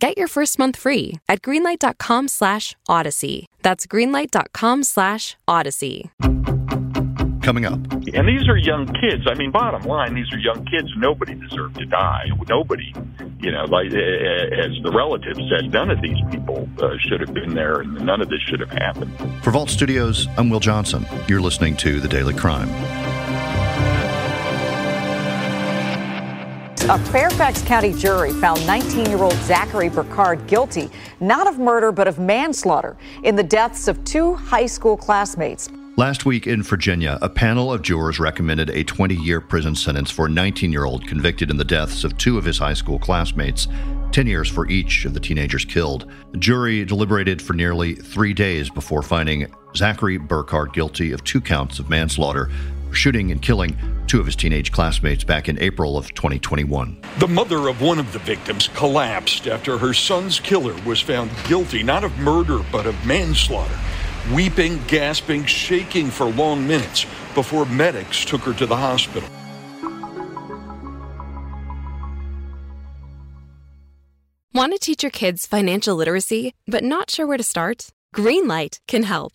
Get your first month free at greenlight.com slash odyssey. That's greenlight.com slash odyssey. Coming up. And these are young kids. I mean, bottom line, these are young kids. Nobody deserved to die. Nobody, you know, like as the relatives said, none of these people uh, should have been there and none of this should have happened. For Vault Studios, I'm Will Johnson. You're listening to The Daily Crime. A Fairfax County jury found 19 year old Zachary Burkard guilty not of murder but of manslaughter in the deaths of two high school classmates. Last week in Virginia, a panel of jurors recommended a 20 year prison sentence for a 19 year old convicted in the deaths of two of his high school classmates, 10 years for each of the teenagers killed. The jury deliberated for nearly three days before finding Zachary Burkard guilty of two counts of manslaughter shooting and killing two of his teenage classmates back in April of 2021. The mother of one of the victims collapsed after her son's killer was found guilty not of murder but of manslaughter, weeping, gasping, shaking for long minutes before medics took her to the hospital. Want to teach your kids financial literacy, but not sure where to start? Greenlight can help.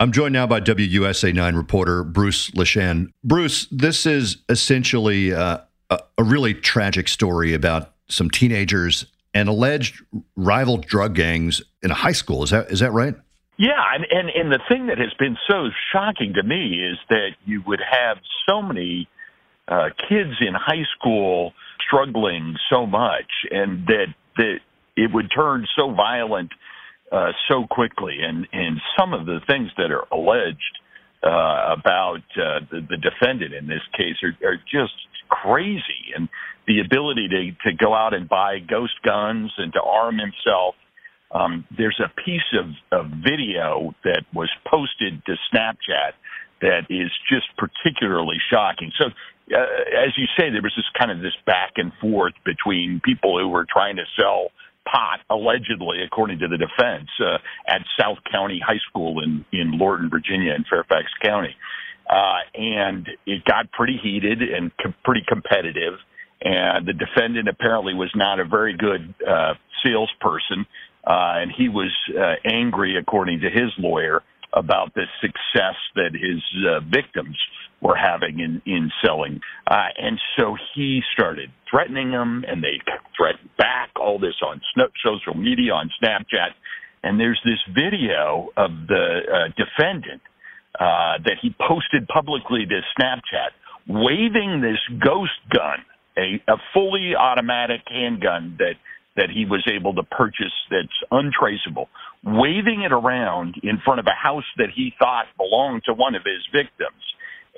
I'm joined now by WUSA 9 reporter Bruce Leshan. Bruce, this is essentially uh, a, a really tragic story about some teenagers and alleged rival drug gangs in a high school. Is that is that right? Yeah, and, and and the thing that has been so shocking to me is that you would have so many uh, kids in high school struggling so much, and that that it would turn so violent uh, so quickly. And, and some of the things that are alleged uh, about uh, the, the defendant in this case are, are just crazy. And the ability to, to go out and buy ghost guns and to arm himself. Um, there's a piece of, of video that was posted to Snapchat that is just particularly shocking. So, uh, as you say, there was this kind of this back and forth between people who were trying to sell pot, allegedly, according to the defense, uh, at South County High School in, in Lorton, Virginia, in Fairfax County. Uh, and it got pretty heated and co- pretty competitive. And the defendant apparently was not a very good uh, salesperson. Uh, and he was uh, angry, according to his lawyer, about the success that his uh, victims were having in in selling, uh, and so he started threatening them, and they threatened back. All this on social media, on Snapchat, and there's this video of the uh, defendant uh, that he posted publicly to Snapchat, waving this ghost gun, a, a fully automatic handgun that that he was able to purchase that's untraceable, waving it around in front of a house that he thought belonged to one of his victims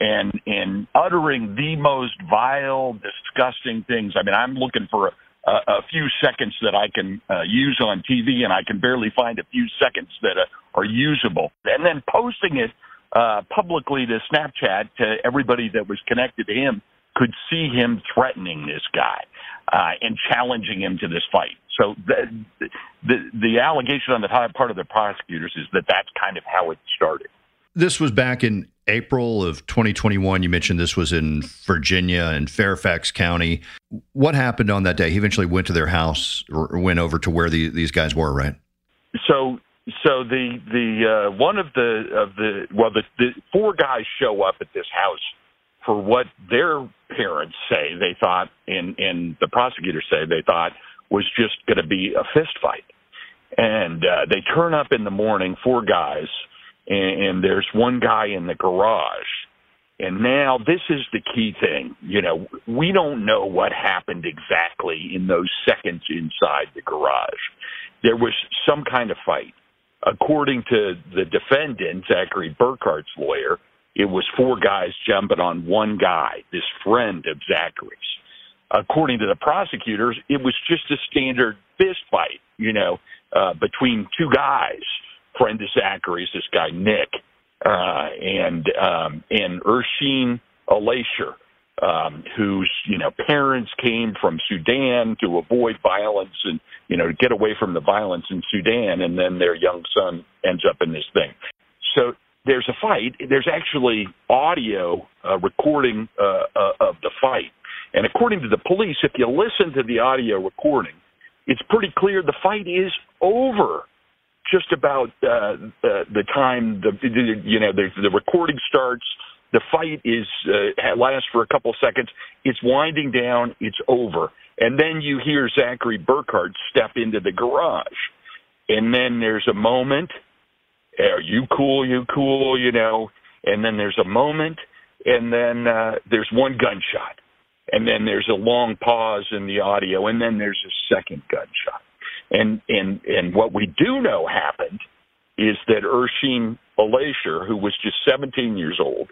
and and uttering the most vile, disgusting things. I mean, I'm looking for a, a, a few seconds that I can uh, use on TV, and I can barely find a few seconds that uh, are usable. And then posting it uh, publicly to Snapchat to everybody that was connected to him could see him threatening this guy uh, and challenging him to this fight. So the, the the allegation on the part of the prosecutors is that that's kind of how it started. This was back in April of 2021. You mentioned this was in Virginia and Fairfax County. What happened on that day? He eventually went to their house or went over to where the, these guys were, right? So, so the the uh, one of the of the well, the, the four guys show up at this house for what their parents say they thought, and and the prosecutors say they thought was just going to be a fist fight. And uh, they turn up in the morning, four guys, and, and there's one guy in the garage, And now this is the key thing. You know, we don't know what happened exactly in those seconds inside the garage. There was some kind of fight. According to the defendant, Zachary Burkard's lawyer, it was four guys jumping on one guy, this friend of Zachary's. According to the prosecutors, it was just a standard fist fight, you know, uh, between two guys, friend of Zachary's, this guy Nick, uh, and um, and Urshin Alasher, um, whose you know parents came from Sudan to avoid violence and you know to get away from the violence in Sudan, and then their young son ends up in this thing. So there's a fight. There's actually audio uh, recording uh, uh, of the fight, and according to the police, if you listen to the audio recording, it's pretty clear the fight is over just about uh, uh, the time the, the you know the, the recording starts. The fight is uh, lasts for a couple seconds. It's winding down. It's over, and then you hear Zachary Burkard step into the garage, and then there's a moment. Are you cool? You cool? You know, and then there's a moment, and then uh, there's one gunshot, and then there's a long pause in the audio, and then there's a second gunshot and and and what we do know happened is that Urshin Alasher, who was just 17 years old,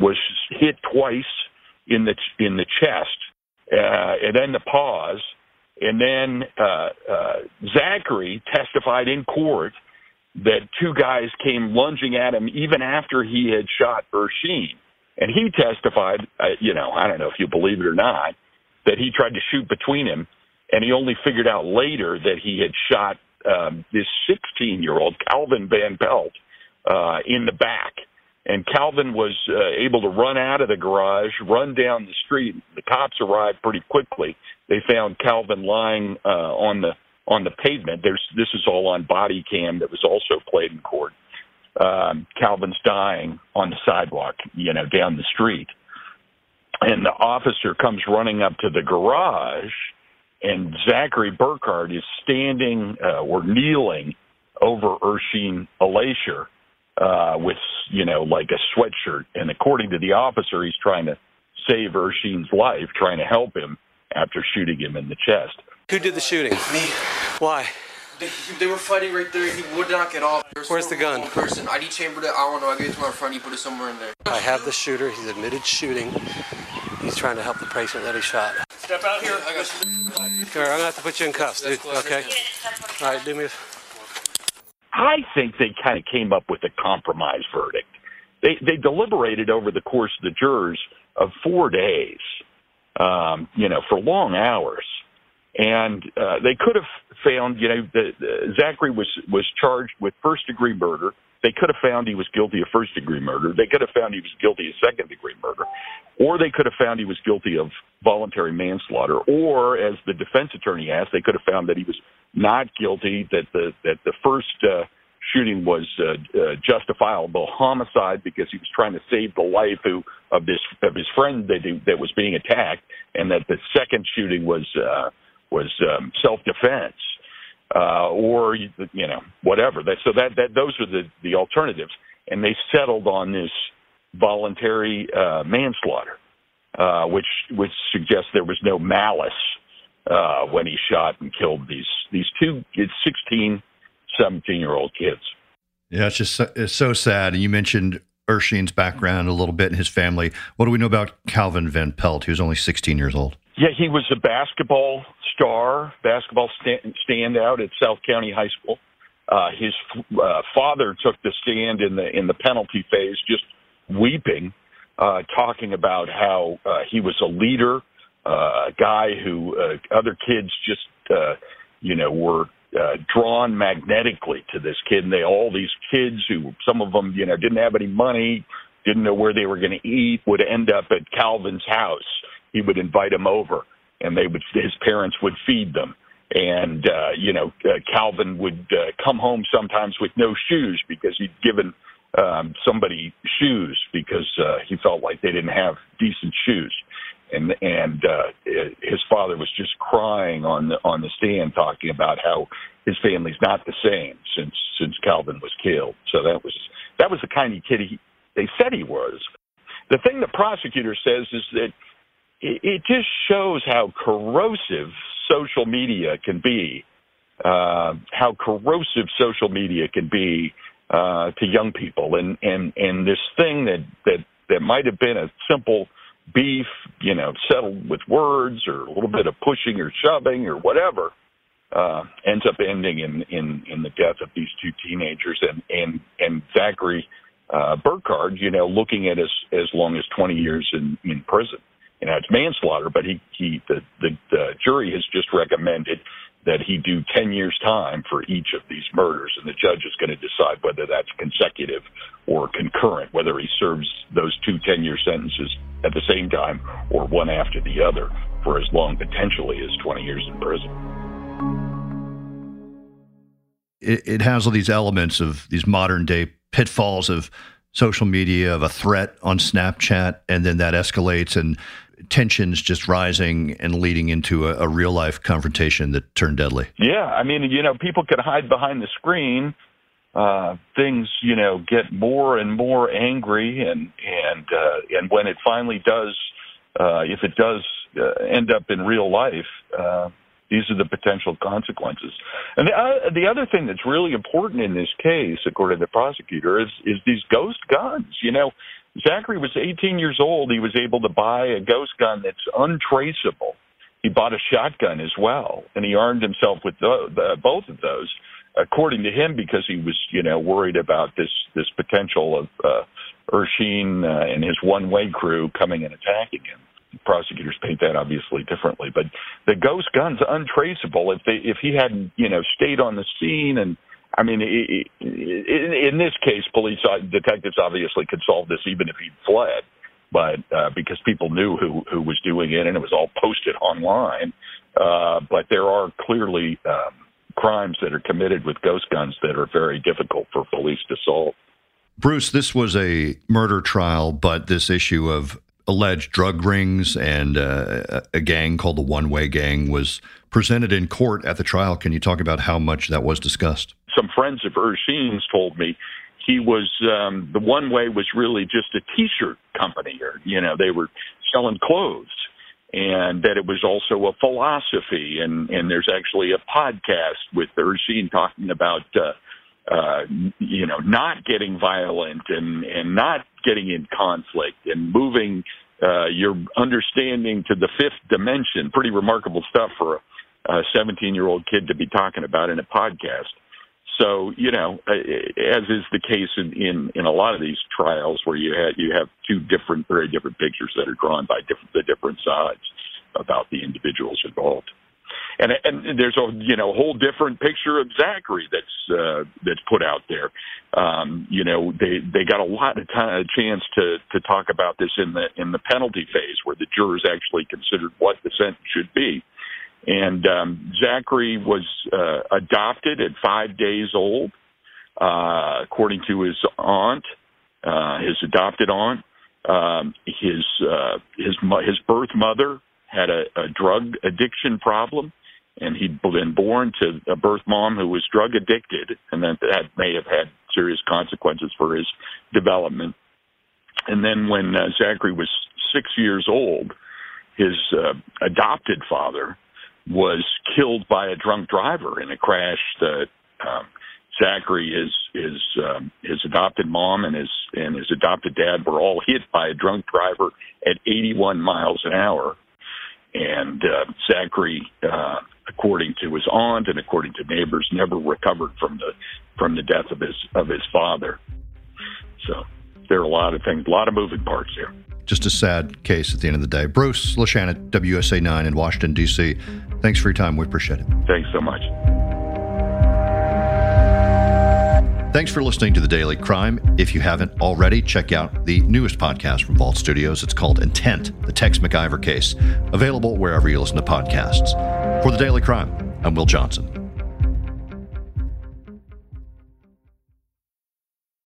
was hit twice in the in the chest, uh, and then the pause, and then uh, uh, Zachary testified in court that two guys came lunging at him even after he had shot Urshin, and he testified, uh, you know, I don't know if you believe it or not, that he tried to shoot between him and he only figured out later that he had shot um, this 16 year old Calvin Van Pelt uh, in the back. And Calvin was uh, able to run out of the garage, run down the street. The cops arrived pretty quickly. They found Calvin lying uh, on the on the pavement. There's this is all on body cam that was also played in court. Um, Calvin's dying on the sidewalk, you know, down the street. And the officer comes running up to the garage and Zachary Burkard is standing uh, or kneeling over Urshin Alasher uh, with, you know, like a sweatshirt. And according to the officer, he's trying to save Urshin's life, trying to help him after shooting him in the chest. Who did the shooting? Me. Why? They, they were fighting right there. He would not get off. Where's the gun? Person. ID chambered it. I don't know. I gave it to my friend. He put it somewhere in there. I have the shooter. He's admitted shooting. He's trying to help the patient that he shot. Step out here. I got you. Here, I'm gonna have to put you in cuffs, dude. Okay. All right, do me. A... I think they kind of came up with a compromise verdict. They they deliberated over the course of the jurors of four days, um, you know, for long hours, and uh, they could have found, you know, that the, Zachary was was charged with first degree murder. They could have found he was guilty of first degree murder. They could have found he was guilty of second degree murder. Or they could have found he was guilty of voluntary manslaughter. Or, as the defense attorney asked, they could have found that he was not guilty, that the, that the first uh, shooting was uh, uh, justifiable homicide because he was trying to save the life who, of this of his friend that he, that was being attacked, and that the second shooting was uh, was um, self defense uh, or you know whatever. So that that those are the the alternatives, and they settled on this voluntary uh, manslaughter, uh, which which suggests there was no malice uh, when he shot and killed these these two 16, 17 year old kids. Yeah, it's just so, it's so sad. And you mentioned Urshin's background a little bit and his family. What do we know about Calvin Van Pelt? He was only 16 years old. Yeah, he was a basketball star, basketball stand, standout at South County High School. Uh, his uh, father took the stand in the in the penalty phase, just weeping, uh, talking about how uh, he was a leader, uh, a guy who uh, other kids just uh, you know were uh, drawn magnetically to this kid, and they all these kids who some of them you know didn't have any money, didn't know where they were going to eat, would end up at Calvin's house. He would invite them over and they would his parents would feed them and uh you know uh, Calvin would uh, come home sometimes with no shoes because he'd given um somebody shoes because uh he felt like they didn't have decent shoes. And and uh his father was just crying on the on the stand talking about how his family's not the same since since Calvin was killed. So that was that was the kind of kid he they said he was. The thing the prosecutor says is that it, it just shows how corrosive social media can be, uh, how corrosive social media can be uh, to young people, and and and this thing that that that might have been a simple beef, you know, settled with words or a little bit of pushing or shoving or whatever, uh, ends up ending in in in the death of these two teenagers and and and Zachary uh, Burkard, you know, looking at as as long as 20 years in in prison. You know, it's manslaughter, but he he the the, the jury has just recommended that he do 10 years time for each of these murders and the judge is going to decide whether that's consecutive or concurrent whether he serves those two 10 year sentences at the same time or one after the other for as long potentially as 20 years in prison. It, it has all these elements of these modern day pitfalls of social media, of a threat on Snapchat, and then that escalates and tensions just rising and leading into a, a, real life confrontation that turned deadly. Yeah, I mean, you know, people can hide behind the screen. Uh, things, you know, get more and more angry, and and uh, and when it finally does, uh, if it does uh, end up in real life, uh, these are the potential consequences. And the, uh, the other thing that's really important in this case, according to the prosecutor, is is these ghost guns. You know, Zachary was 18 years old. He was able to buy a ghost gun that's untraceable. He bought a shotgun as well, and he armed himself with the, the, both of those, according to him, because he was, you know, worried about this this potential of uh, Ershine uh, and his one-way crew coming and attacking him prosecutors paint that obviously differently. But the ghost gun's untraceable. If they if he hadn't you know stayed on the scene and I mean, in this case, police uh, detectives obviously could solve this even if he'd fled, but uh, because people knew who who was doing it and it was all posted online. Uh, but there are clearly um, crimes that are committed with ghost guns that are very difficult for police to solve. Bruce, this was a murder trial, but this issue of alleged drug rings and uh, a gang called the One Way Gang was presented in court at the trial. Can you talk about how much that was discussed? Some friends of Ershine's told me he was um, the One Way was really just a T-shirt company, or you know they were selling clothes, and that it was also a philosophy. And and there's actually a podcast with Ershine talking about. Uh, uh, you know, not getting violent and, and not getting in conflict and moving uh, your understanding to the fifth dimension. Pretty remarkable stuff for a 17 year old kid to be talking about in a podcast. So, you know, as is the case in, in, in a lot of these trials where you have, you have two different, very different pictures that are drawn by different, the different sides about the individuals involved and and there's a you know whole different picture of Zachary that's uh, that's put out there. Um, you know they they got a lot of time, a chance to to talk about this in the in the penalty phase where the jurors actually considered what the sentence should be. And um, Zachary was uh, adopted at five days old, uh, according to his aunt, uh, his adopted aunt. Um, his uh, his his birth mother had a, a drug addiction problem and he'd been born to a birth mom who was drug addicted, and that that may have had serious consequences for his development. And then when uh, Zachary was six years old, his uh, adopted father was killed by a drunk driver in a crash that um, Zachary, his his um, his adopted mom and his and his adopted dad were all hit by a drunk driver at 81 miles an hour, and uh, Zachary uh, according to his aunt and according to neighbors, never recovered from the from the death of his of his father. So there are a lot of things, a lot of moving parts here. Just a sad case at the end of the day. Bruce Leshan WUSA 9 in Washington, D.C. Thanks for your time. We appreciate it. Thanks so much. Thanks for listening to The Daily Crime. If you haven't already, check out the newest podcast from Vault Studios. It's called Intent, the Tex McIver case, available wherever you listen to podcasts. For The Daily Crime, I'm Will Johnson.